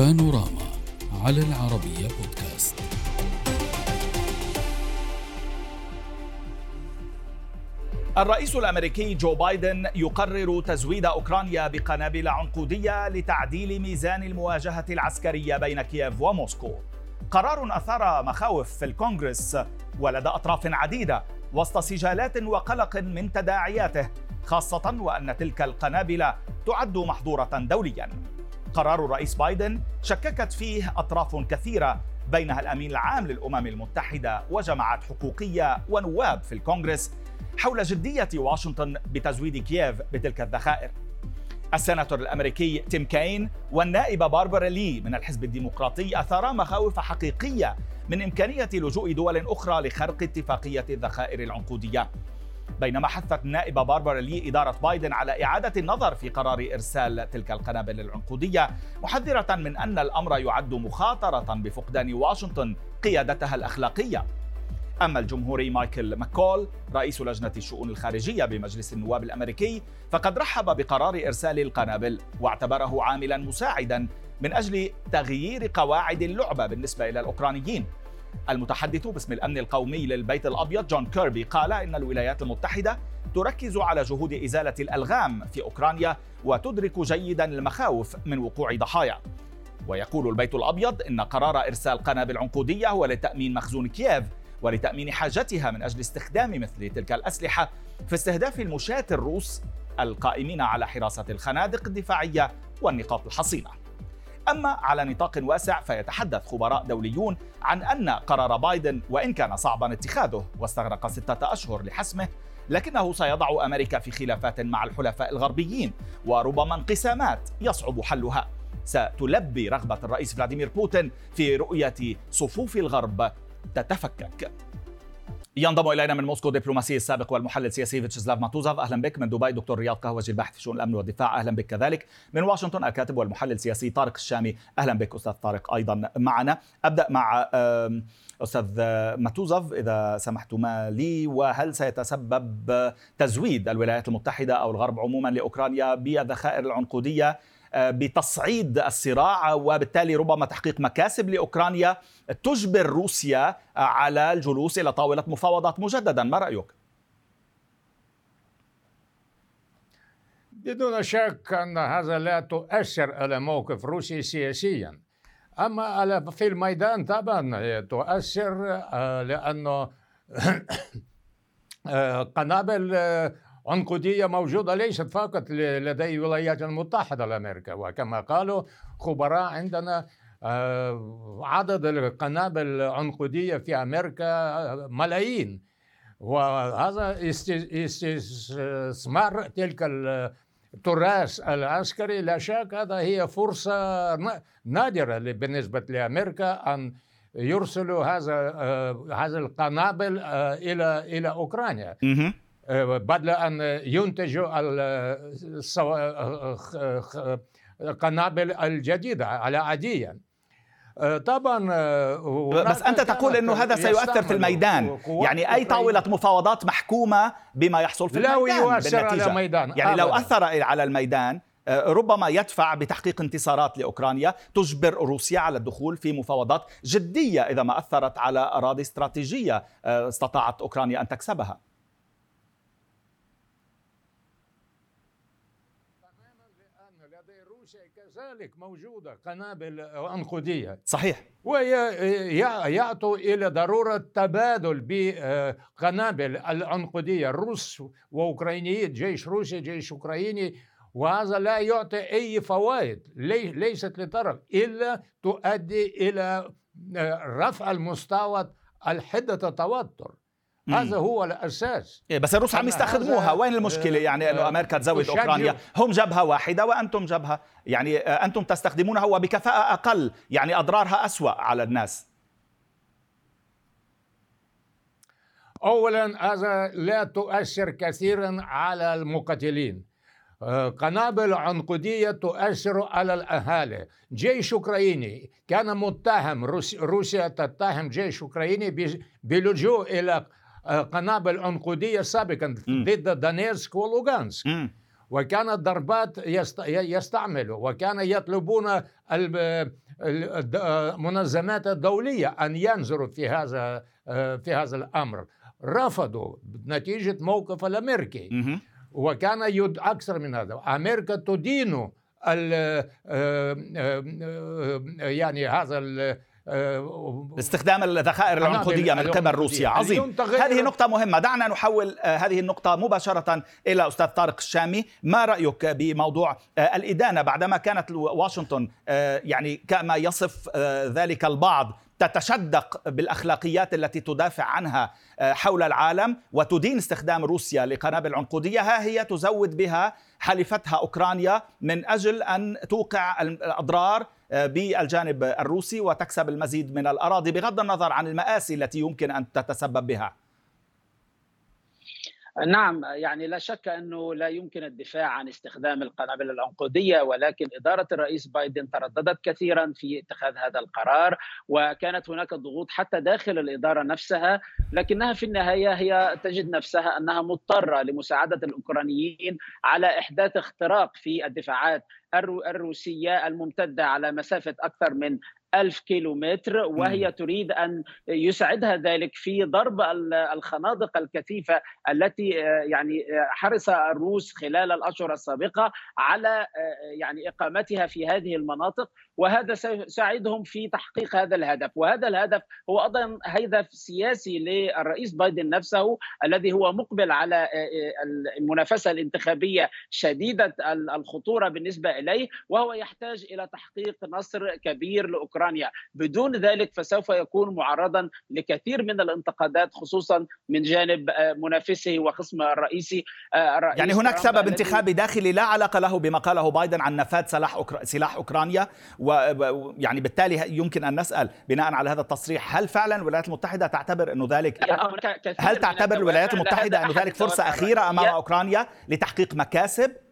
بانوراما على العربية بودكاست الرئيس الأمريكي جو بايدن يقرر تزويد أوكرانيا بقنابل عنقودية لتعديل ميزان المواجهة العسكرية بين كييف وموسكو. قرار أثار مخاوف في الكونغرس ولدى أطراف عديدة وسط سجالات وقلق من تداعياته خاصة وأن تلك القنابل تعد محظورة دوليا. قرار الرئيس بايدن شككت فيه أطراف كثيرة بينها الأمين العام للأمم المتحدة وجماعات حقوقية ونواب في الكونغرس حول جدية واشنطن بتزويد كييف بتلك الذخائر. السيناتور الأمريكي تيم كاين والنائبه باربرا لي من الحزب الديمقراطي اثارا مخاوف حقيقية من إمكانية لجوء دول أخرى لخرق اتفاقية الذخائر العنقودية. بينما حثت النائبة باربرا لي إدارة بايدن على إعادة النظر في قرار إرسال تلك القنابل العنقودية محذرة من أن الأمر يعد مخاطرة بفقدان واشنطن قيادتها الأخلاقية. أما الجمهوري مايكل ماكول رئيس لجنة الشؤون الخارجية بمجلس النواب الأمريكي فقد رحب بقرار إرسال القنابل واعتبره عاملا مساعدا من أجل تغيير قواعد اللعبة بالنسبة إلى الأوكرانيين. المتحدث باسم الأمن القومي للبيت الأبيض جون كيربي قال إن الولايات المتحدة تركز على جهود إزالة الألغام في أوكرانيا وتدرك جيدا المخاوف من وقوع ضحايا. ويقول البيت الأبيض إن قرار إرسال قنابل عنقودية هو لتأمين مخزون كييف ولتأمين حاجتها من أجل استخدام مثل تلك الأسلحة في استهداف المشاة الروس القائمين على حراسة الخنادق الدفاعية والنقاط الحصينة. أما على نطاق واسع فيتحدث خبراء دوليون عن أن قرار بايدن وإن كان صعبا اتخاذه واستغرق ستة أشهر لحسمه لكنه سيضع أمريكا في خلافات مع الحلفاء الغربيين وربما انقسامات يصعب حلها. ستلبي رغبة الرئيس فلاديمير بوتين في رؤية صفوف الغرب تتفكك. ينضم إلينا من موسكو دبلوماسي السابق والمحلل السياسي فيتشسلاف ماتوزاف. أهلا بك من دبي دكتور رياض قهوجي الباحث في شؤون الأمن والدفاع. أهلا بك كذلك. من واشنطن الكاتب والمحلل السياسي طارق الشامي. أهلا بك أستاذ طارق أيضا معنا. أبدأ مع أستاذ ماتوزوف إذا سمحتما لي وهل سيتسبب تزويد الولايات المتحدة أو الغرب عموما لأوكرانيا بالذخائر العنقودية؟ بتصعيد الصراع وبالتالي ربما تحقيق مكاسب لأوكرانيا تجبر روسيا على الجلوس إلى طاولة مفاوضات مجددا، ما رأيك؟ بدون شك أن هذا لا تؤثر على موقف روسيا سياسيا أما على في الميدان طبعا تؤثر لأنه قنابل عنقودية موجودة ليست فقط لدي الولايات المتحدة الأمريكية وكما قالوا خبراء عندنا عدد القنابل العنقودية في أمريكا ملايين. وهذا استثمار تلك التراث العسكري لا شك هذا هي فرصة نادرة بالنسبة لأمريكا أن يرسلوا هذا هذه القنابل إلى إلى أوكرانيا. بدل أن ينتجوا القنابل الجديدة على عاديا. طبعا بس أنت تقول إنه هذا سيؤثر في الميدان. يعني أي طاولة مفاوضات محكومة بما يحصل في الميدان يؤثر على الميدان. يعني لو أثر على الميدان ربما يدفع بتحقيق انتصارات لأوكرانيا تجبر روسيا على الدخول في مفاوضات جدية إذا ما أثرت على أراضي استراتيجية استطاعت أوكرانيا أن تكسبها. كذلك موجودة قنابل عنقودية صحيح. ويعطوا إلى ضرورة تبادل بقنابل العنقودية الروس وأوكرانيين جيش روسي جيش أوكراني. وهذا لا يعطي أي فوائد ليست لطرف إلا تؤدي إلى رفع المستوى الحدة التوتر. هذا هو الأساس. إيه بس الروس عم يستخدموها. وين المشكلة؟ يعني إنه أمريكا تزود أوكرانيا. هم جبهة واحدة وأنتم جبهة. يعني أنتم تستخدمونها وبكفاءة أقل. يعني أضرارها أسوأ على الناس. اولا هذا لا تؤثر كثيرا على المقاتلين. قنابل عنقودية تؤثر على الأهالي. جيش أوكراني كان متهم. روسيا تتهم جيش أوكراني باللجوء إلى قنابل عنقودية سابقا ضد دانيسك ولوغانسك. وكانت ضربات يستعملوا وكان يطلبون المنظمات الدولية أن ينظروا في هذا في هذا الأمر. رفضوا نتيجة موقف الأمريكي. وكان يد أكثر من هذا. أمريكا تدين يعني هذا استخدام الذخائر العنقودية من قبل روسيا. عظيم. هذه نقطة مهمة. دعنا نحول آه، هذه النقطة مباشرة إلى أستاذ طارق الشامي. ما رأيك بموضوع آه، الإدانة بعدما كانت واشنطن آه، يعني كما يصف ذلك البعض تتشدق بالأخلاقيات التي تدافع عنها حول العالم وتدين استخدام روسيا لقنابل عنقودية ها هي تزود بها حليفتها أوكرانيا من أجل أن توقع الأضرار بالجانب الروسي وتكسب المزيد من الأراضي بغض النظر عن المآسي التي يمكن أن تتسبب بها. نعم يعني لا شك أنه لا يمكن الدفاع عن استخدام القنابل العنقودية ولكن إدارة الرئيس بايدن ترددت كثيرا في اتخاذ هذا القرار وكانت هناك ضغوط حتى داخل الإدارة نفسها لكنها في النهاية هي تجد نفسها أنها مضطرة لمساعدة الأوكرانيين على إحداث اختراق في الدفاعات الروسية الممتدة على مسافة أكثر من ألف كيلومتر وهي تريد أن يساعدها ذلك في ضرب الخنادق الكثيفة التي آه، يعني آه، حرص الروس خلال الأشهر السابقة على آه، يعني إقامتها في هذه المناطق وهذا سيساعدهم في تحقيق هذا الهدف. وهذا الهدف هو أيضا هدف سياسي للرئيس بايدن نفسه الذي هو مقبل على المنافسة الانتخابية شديدة الخطورة بالنسبة إليه وهو يحتاج إلى تحقيق نصر كبير لأوكرانيا. أوكرانيا. بدون ذلك فسوف يكون معرضا لكثير من الانتقادات خصوصا من جانب آه، منافسه وخصمه الرئيسي آه، يعني هناك سبب انتخابي داخلي لا علاقة له بما قاله بايدن عن نفاذ سلاح أوكرا... سلاح أوكرانيا. ويعني بالتالي يمكن أن نسأل بناء على هذا التصريح هل فعلا الولايات المتحدة تعتبر انه ذلك هل تعتبر الولايات المتحدة انه ذلك فرصة أخيرة أمام أوكرانيا لتحقيق مكاسب؟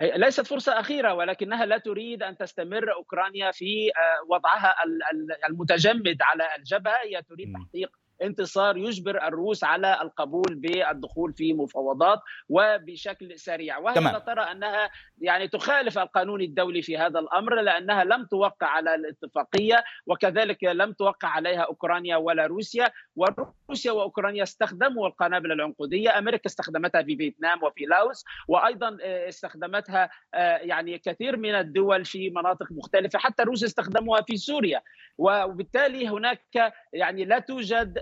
ليست فرصة أخيرة ولكنها لا تريد أن تستمر أوكرانيا في آه، وضعها المتجمد على الجبهة. هي تريد تحقيق انتصار يجبر الروس على القبول بالدخول في مفاوضات وبشكل سريع. وهي تمام. ترى أنها يعني تخالف القانون الدولي في هذا الأمر لأنها لم توقع على الاتفاقية وكذلك لم توقع عليها أوكرانيا ولا روسيا. وروسيا وأوكرانيا استخدموا القنابل العنقودية أمريكا استخدمتها في فيتنام وفي لاوس وأيضا آه، استخدمتها آه، يعني كثير من الدول في مناطق مختلفة حتى روسيا استخدموها في سوريا. وبالتالي هناك يعني لا توجد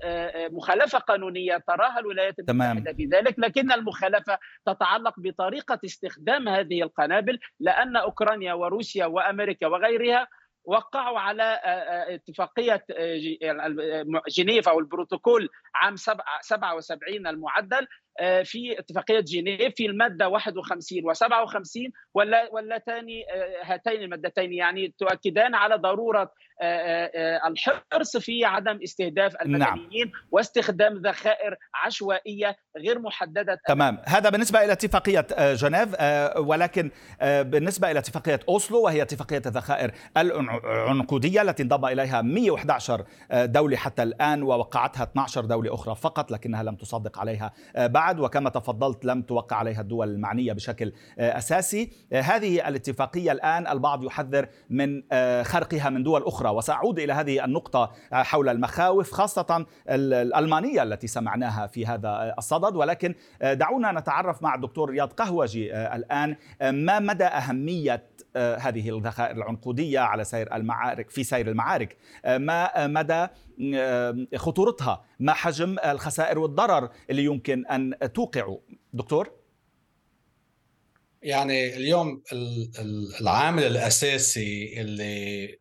مخالفة قانونية تراها الولايات المتحدة في ذلك لكن المخالفة تتعلق بطريقة استخدام هذه القنابل لأن أوكرانيا وروسيا وأمريكا وغيرها وقعوا على اتفاقية جنيف أو البروتوكول عام 77 المعدل في اتفاقية جنيف في المادة 51 و57 واللتان هاتين المادتين يعني تؤكدان على ضرورة الحرص في عدم استهداف نعم. المدنيين نعم. واستخدام ذخائر عشوائية غير محددة تمام هذا بالنسبة إلى اتفاقية جنيف ولكن بالنسبة إلى اتفاقية أوسلو وهي اتفاقية الذخائر العنقودية التي انضم إليها 111 دولة حتى الآن ووقعتها 12 دولة أخرى فقط لكنها لم تصدق عليها بعد وكما تفضلت لم توقع عليها الدول المعنية بشكل أساسي هذه الاتفاقية الآن البعض يحذر من خرقها من دول أخرى وسأعود إلى هذه النقطة حول المخاوف خاصة الألمانية التي سمعناها في هذا الصدد. ولكن دعونا نتعرف مع الدكتور رياض قهوجي الآن ما مدى أهمية هذه الذخائر العنقودية على سير المعارك في سير المعارك؟ ما مدى خطورتها؟ ما حجم الخسائر والضرر اللي يمكن أن توقعه؟ دكتور؟ يعني اليوم العامل الأساسي اللي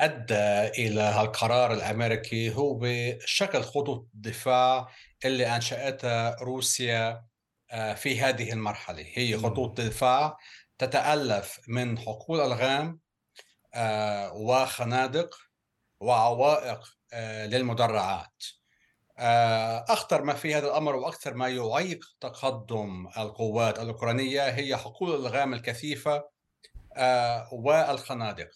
أدى إلى هالقرار الأمريكي هو شكل خطوط الدفاع اللي انشاتها روسيا آه، في هذه المرحلة. هي خطوط دفاع تتألف من حقول الغام آه، وخنادق وعوائق آه، للمدرعات. أخطر ما في هذا الأمر وأكثر ما يعيق تقدم القوات الأوكرانية هي حقول الغام الكثيفة آه، والخنادق.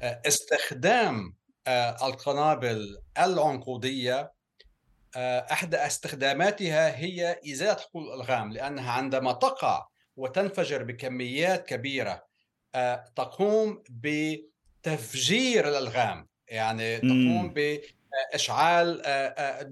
آه، استخدام آه، القنابل العنقودية احدى استخداماتها هي إزالة حقول الألغام لأنها عندما تقع وتنفجر بكميات كبيرة تقوم بتفجير الألغام. يعني تقوم بإشعال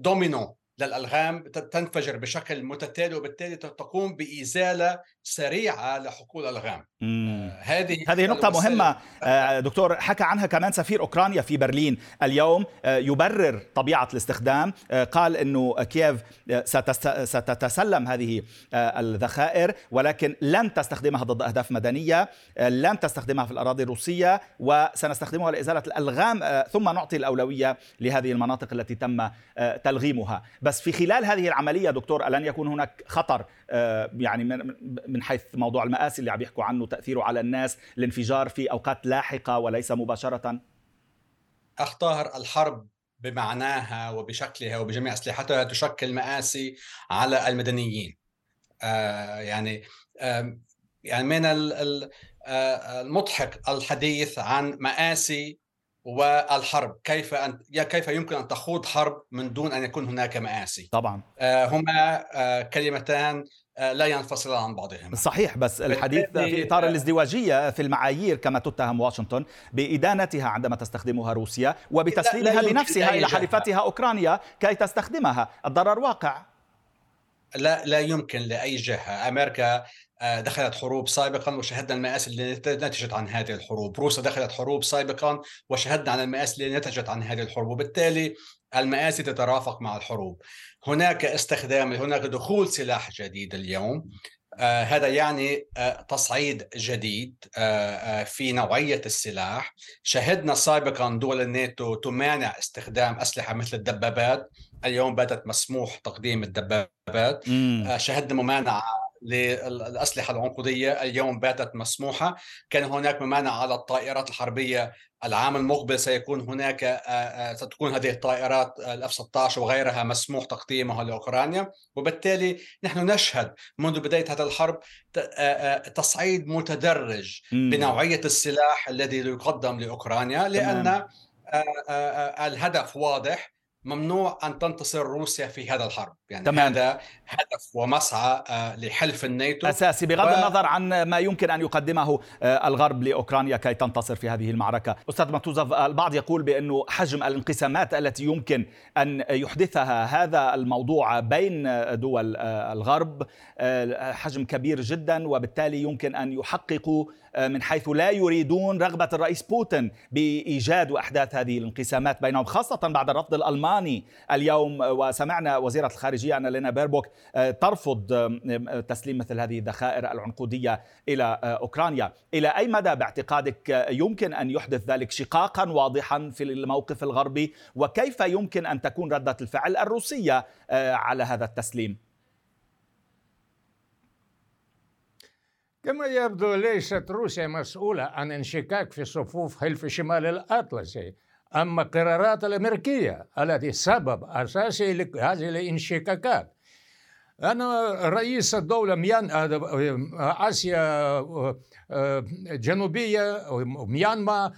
دومينو للألغام تنفجر بشكل متتالي وبالتالي تقوم بإزالة سريعة لحقول الالغام آه هذه هذه نقطة مهمة. آه دكتور حكى عنها كمان سفير أوكرانيا في برلين اليوم. آه يبرر طبيعة الاستخدام. قال إنه كييف ستتسلم هذه الذخائر ولكن لن تستخدمها ضد أهداف مدنية آه لن تستخدمها في الأراضي الروسية وسنستخدمها لإزالة الألغام آه ثم نعطي الأولوية لهذه المناطق التي تم تلغيمها. بس في خلال هذه العملية دكتور ألن يكون هناك خطر يعني من حيث موضوع المآسي اللي عم يحكوا عنه تأثيره على الناس الانفجار في أوقات لاحقة وليس مباشرة؟ أخطار الحرب بمعناها وبشكلها وبجميع أسلحتها تشكل مآسي على المدنيين. آه يعني آه يعني من آه، المضحك الحديث عن مآسي والحرب. كيف أن كيف يمكن أن تخوض حرب من دون أن يكون هناك مآسي؟ طبعا. آه، هما كلمتان لا ينفصلان عن بعضهما. صحيح بس الحديث في إطار الازدواجية في المعايير كما تتهم واشنطن بإدانتها عندما تستخدمها روسيا وبتسليمها بنفسها إلى حليفتها أوكرانيا كي تستخدمها. الضرر واقع. لا لا يمكن لأي جهة. أمريكا آه، دخلت حروب سابقا وشهدنا المآسي اللي نتجت عن هذه الحروب. روسيا دخلت حروب سابقا وشهدنا عن المآسي اللي نتجت عن هذه الحروب. وبالتالي المآسي تترافق مع الحروب. هناك استخدام هناك دخول سلاح جديد اليوم. آه هذا يعني آه تصعيد جديد آه آه في نوعية السلاح. شهدنا سابقا دول الناتو تمانع استخدام أسلحة مثل الدبابات. اليوم باتت مسموح تقديم الدبابات. آه شهدنا ممانعة للأسلحة العنقودية. اليوم باتت مسموحة. كان هناك ممانعة على الطائرات الحربية العام المقبل. سيكون هناك آه، آه، ستكون هذه الطائرات الأف 16 وغيرها مسموح تقديمها لأوكرانيا. وبالتالي نحن نشهد منذ بداية هذا الحرب آه، تصعيد متدرج بنوعية السلاح الذي يقدم لأوكرانيا. لأن الهدف واضح ممنوع أن تنتصر روسيا في هذا الحرب. يعني تمام. هذا هدف ومسعى آه، لحلف الناتو. أساسي. بغض و... النظر عن ما يمكن أن يقدمه آه، الغرب لأوكرانيا كي تنتصر في هذه المعركة. أستاذ ماتوزف البعض يقول بأنه حجم الانقسامات التي يمكن أن يحدثها هذا الموضوع بين دول آه، الغرب حجم كبير جدا وبالتالي يمكن أن يحققوا من حيث لا يريدون رغبة الرئيس بوتين بإيجاد واحداث هذه الانقسامات بينهم خاصة بعد الرفض الألماني اليوم. وسمعنا وزيرة الخارجية ان لينا بيربوك آه، ترفض آه، تسليم مثل هذه الذخائر العنقودية إلى آه، أوكرانيا. إلى أي مدى باعتقادك يمكن أن يحدث ذلك شقاقا واضحا في الموقف الغربي؟ وكيف يمكن أن تكون ردة الفعل الروسية على هذا التسليم؟ كما يبدو ليست روسيا مسؤولة عن انشكاك في صفوف حلف شمال الأطلسي أما القرارات الأمريكية التي سبب أساسي لهذه الانشكاكات. أنا رئيس الدولة ميان آسيا جنوبية ميانما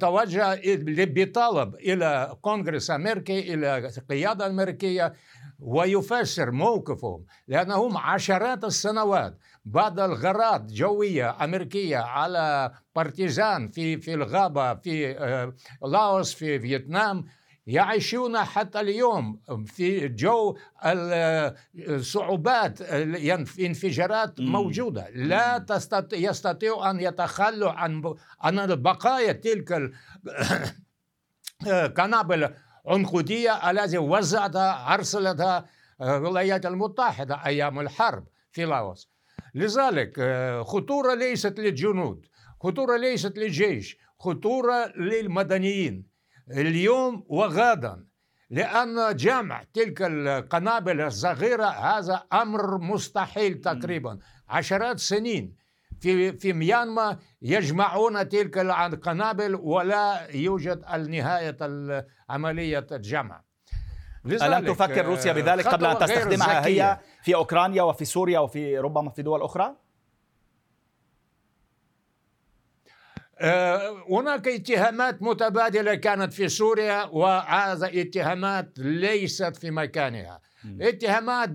توجه بطلب إلى كونغرس أمريكي إلى القيادة الأمريكية ويفسر موقفهم لأنهم عشرات السنوات بعد الغارات جوية أمريكية على بارتيزان في في الغابة في آه، لاوس في فيتنام يعيشون حتى اليوم في جو الصعوبات الانفجارات موجودة. لا يستطيع أن يتخلوا عن عن البقايا تلك القنابل عنقودية التي وزعتها أرسلتها الولايات المتحدة أيام الحرب في لاوس. لذلك آه، خطورة ليست للجنود خطورة ليست للجيش خطورة للمدنيين. اليوم وغدا لأن جمع تلك القنابل الصغيرة هذا أمر مستحيل تقريبا. عشرات سنين في في ميانما يجمعون تلك القنابل ولا يوجد نهاية عملية الجمع. ألم تفكر روسيا بذلك قبل أن تستخدمها هي في أوكرانيا وفي سوريا وفي ربما في دول أخرى؟ آه، هناك اتهامات متبادلة كانت في سوريا وهذا اتهامات ليست في مكانها. اتهامات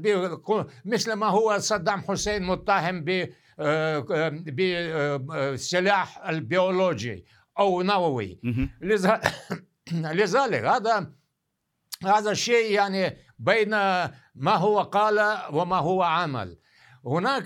مثل ما هو صدام حسين متهم ب بالسلاح البيولوجي أو نووي. لذلك هذا هذا الشيء يعني بين ما هو قال وما هو عمل. هناك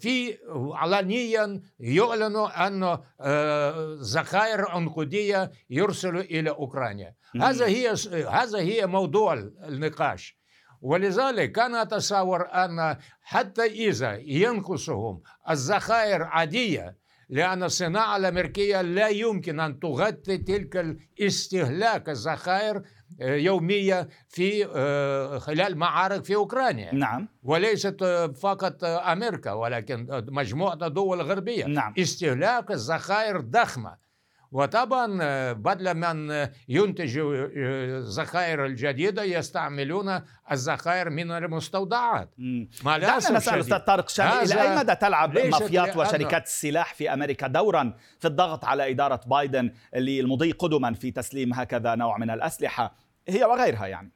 في علنيا يعلن أن آه، ذخائر عنقودية يرسل إلى أوكرانيا. هذا هي هذا هي موضوع النقاش. ولذلك كان أتصور أن حتى إذا ينقصهم الذخائر عادية لأن الصناعة الأمريكية لا يمكن أن تغطي تلك الاستهلاك الذخائر آه، يومية في آه، خلال معارك في أوكرانيا. نعم. وليست آه، فقط أمريكا ولكن مجموعة الدول الغربية. نعم. استهلاك الذخائر ضخمة وطبعا بدل من ينتجوا الذخائر الجديدة يستعملون الذخائر من المستودعات. ما دعنا نسأل أستاذ طارق شامي إلى أي مدى تلعب مافيات وشركات السلاح في أمريكا دورا في الضغط على إدارة بايدن للمضي قدما في تسليم هكذا نوع من الأسلحة؟ هي وغيرها يعني.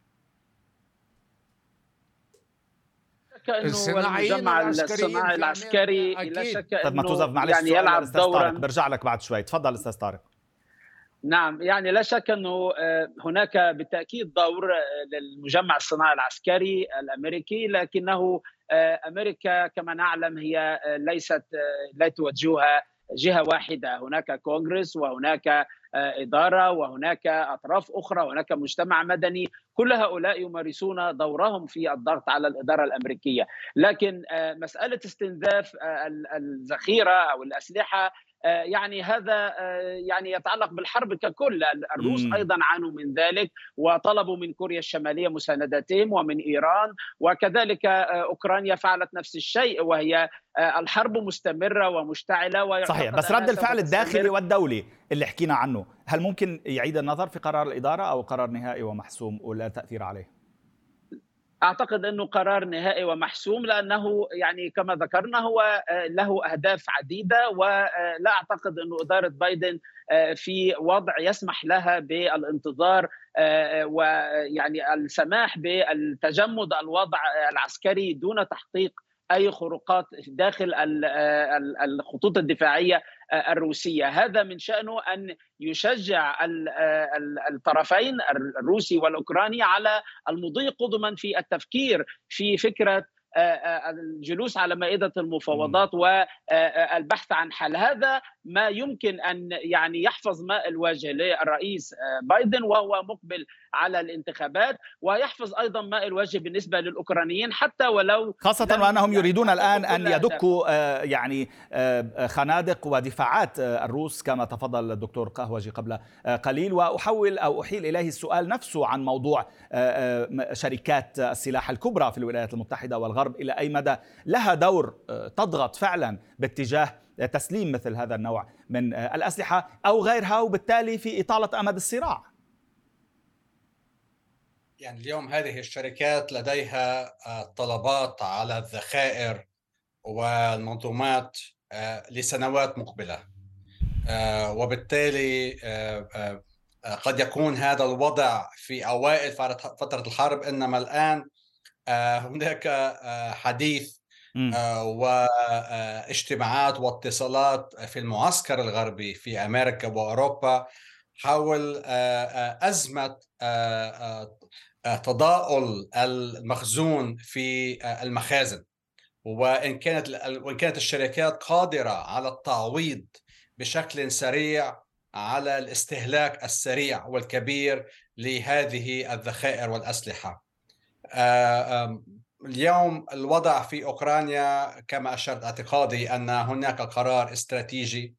الصناعيين الصناعي العسكري لا شك طيب ما توظف معلش يعني يلعب دورا. برجع لك بعد شوي. تفضل أستاذ طارق. نعم يعني لا شك إنه آه، هناك بالتأكيد دور آه، للمجمع الصناعي العسكري الأمريكي لكنه آه، أمريكا كما نعلم هي ليست لا توجهها جهة واحدة. هناك كونغرس وهناك إدارة وهناك أطراف أخرى وهناك مجتمع مدني. كل هؤلاء يمارسون دورهم في الضغط على الإدارة الأمريكية. لكن مسألة استنزاف الذخيرة أو الأسلحة آه، يعني هذا آه، يعني يتعلق بالحرب ككل. الروس. أيضا عانوا من ذلك وطلبوا من كوريا الشمالية مساندتهم ومن إيران وكذلك آه، أوكرانيا فعلت نفس الشيء وهي الحرب مستمرة ومشتعلة صحيح بس رد الفعل الداخلي والدولي اللي حكينا عنه هل ممكن يعيد النظر في قرار الإدارة أو قرار نهائي ومحسوم ولا تأثير عليه؟ أعتقد أنه قرار نهائي ومحسوم لأنه يعني كما ذكرنا هو آه، له أهداف عديدة ولا أعتقد أنه إدارة بايدن آه، في وضع يسمح لها بالانتظار آه، ويعني السماح بالتجمد الوضع العسكري دون تحقيق أي خروقات داخل الخطوط الدفاعية الروسية، هذا من شأنه أن يشجع الطرفين الروسي والأوكراني على المضي قدما في التفكير في فكرة الجلوس على مائدة المفاوضات والبحث عن حل. هذا ما يمكن أن يعني يحفظ ماء الوجه للرئيس بايدن وهو مقبل على الانتخابات ويحفظ أيضا ماء الوجه بالنسبة للأوكرانيين حتى ولو خاصة وأنهم يريدون الآن أن يدكوا آه، يعني آه، خنادق ودفاعات آه، الروس كما تفضل الدكتور قهوجي قبل قليل. وأحول أو أحيل إليه السؤال نفسه عن موضوع شركات السلاح الكبرى في الولايات المتحدة والغرب. إلى أي مدى لها دور تضغط فعلا باتجاه تسليم مثل هذا النوع من الأسلحة أو غيرها وبالتالي في إطالة أمد الصراع. يعني اليوم هذه الشركات لديها آه، طلبات على الذخائر والمنظومات آه، لسنوات مقبلة. آه، وبالتالي قد يكون هذا الوضع في أوائل فترة الحرب إنما الآن هناك حديث واجتماعات واتصالات في المعسكر الغربي في أمريكا وأوروبا حول أزمة تضاؤل المخزون في المخازن وإن كانت وإن كانت الشركات قادرة على التعويض بشكل سريع على الاستهلاك السريع والكبير لهذه الذخائر والأسلحة. اليوم الوضع في أوكرانيا كما أشرت اعتقادي أن هناك قرار استراتيجي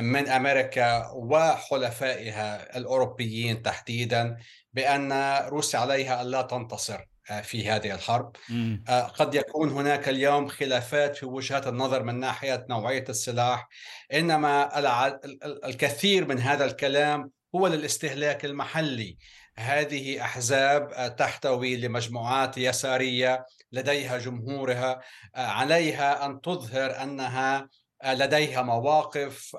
من أمريكا وحلفائها الأوروبيين تحديدا بأن روسيا عليها ألا تنتصر آه، في هذه الحرب. آه، قد يكون هناك اليوم خلافات في وجهات النظر من ناحية نوعية السلاح إنما الكثير من هذا الكلام هو للاستهلاك المحلي. هذه أحزاب تحتوي لمجموعات يسارية لديها جمهورها عليها أن تظهر أنها لديها مواقف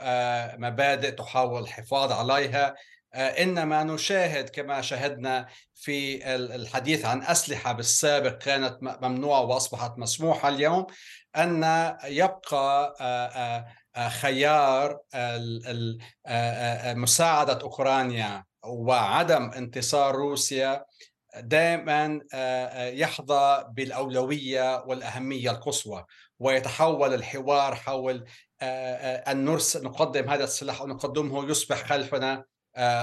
مبادئ تحاول الحفاظ عليها. إنما نشاهد كما شاهدنا في الحديث عن أسلحة بالسابق كانت ممنوعة وأصبحت مسموحة اليوم أن يبقى خيار مساعدة أوكرانيا وعدم انتصار روسيا دائما يحظى بالأولوية والأهمية القصوى ويتحول الحوار حول أن نرسل نقدم هذا السلاح أو نقدمه يصبح خلفنا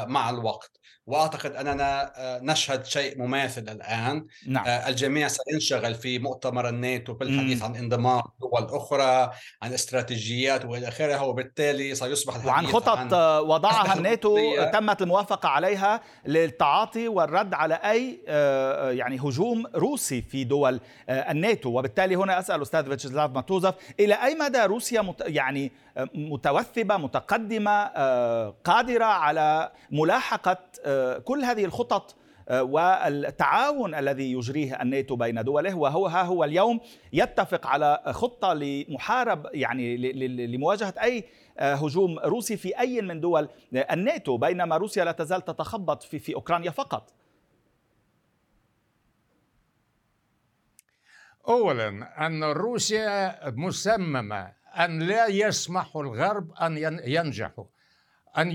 مع الوقت. وأعتقد أننا آه، نشهد شيء مماثل الآن. نعم. آه، الجميع سينشغل في مؤتمر الناتو بالحديث عن انضمام دول أخرى عن استراتيجيات وإلى اخره وبالتالي سيصبح الحديث وعن خطط عن وضعها الناتو تمت الموافقة عليها للتعاطي والرد على أي آه، يعني هجوم روسي في دول الناتو. وبالتالي هنا أسأل أستاذ فيتشيسلاف ماتوزف إلى أي مدى روسيا يعني متوثبة متقدمة قادرة على ملاحقة كل هذه الخطط آه، والتعاون الذي يجريه الناتو بين دوله وهو ها هو اليوم يتفق على خطة لمحارب يعني لمواجهة أي آه، هجوم روسي في أي من دول الناتو بينما روسيا لا تزال تتخبط في في أوكرانيا فقط. اولا أن روسيا مصممه أن لا يسمح الغرب أن ينجحوا أن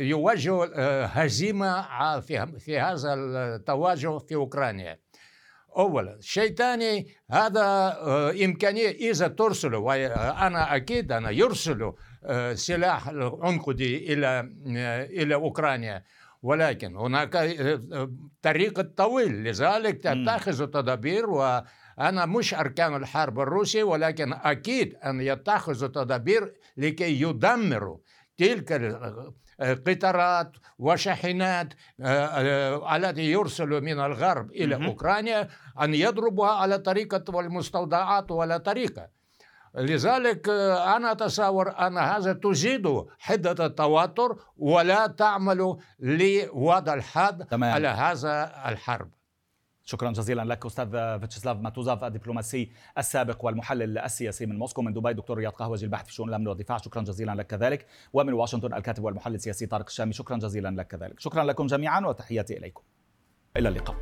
يواجهوا آه، هزيمة في هذا التواجه في أوكرانيا. أولا شيء ثاني هذا آه، إمكانية إذا ترسلوا وأنا أكيد أنا يرسلوا آه، سلاح عنقودي إلى إلى أوكرانيا. ولكن هناك طريق طويل لذلك تتخذ تدابير وأنا مش أركان الحرب الروسي ولكن أكيد أن يتخذوا تدابير لكي يدمروا تلك القطارات وشاحنات آه، آه، التي يرسل من الغرب إلى أوكرانيا أن يضربها على طريقة والمستودعات ولا طريقة. لذلك آه، أنا أتصور أن هذا تزيد حدة التوتر ولا تعمل لوضع الحد على هذا الحرب. شكرا جزيلا لك أستاذ فيتشسلاف ماتوزاف الدبلوماسي السابق والمحلل السياسي من موسكو من دبي دكتور رياض قهوجي الباحث في شؤون الأمن والدفاع. شكرا جزيلا لك كذلك. ومن واشنطن الكاتب والمحلل السياسي طارق الشامي شكرا جزيلا لك كذلك. شكرا لكم جميعا وتحياتي إليكم. إلى اللقاء.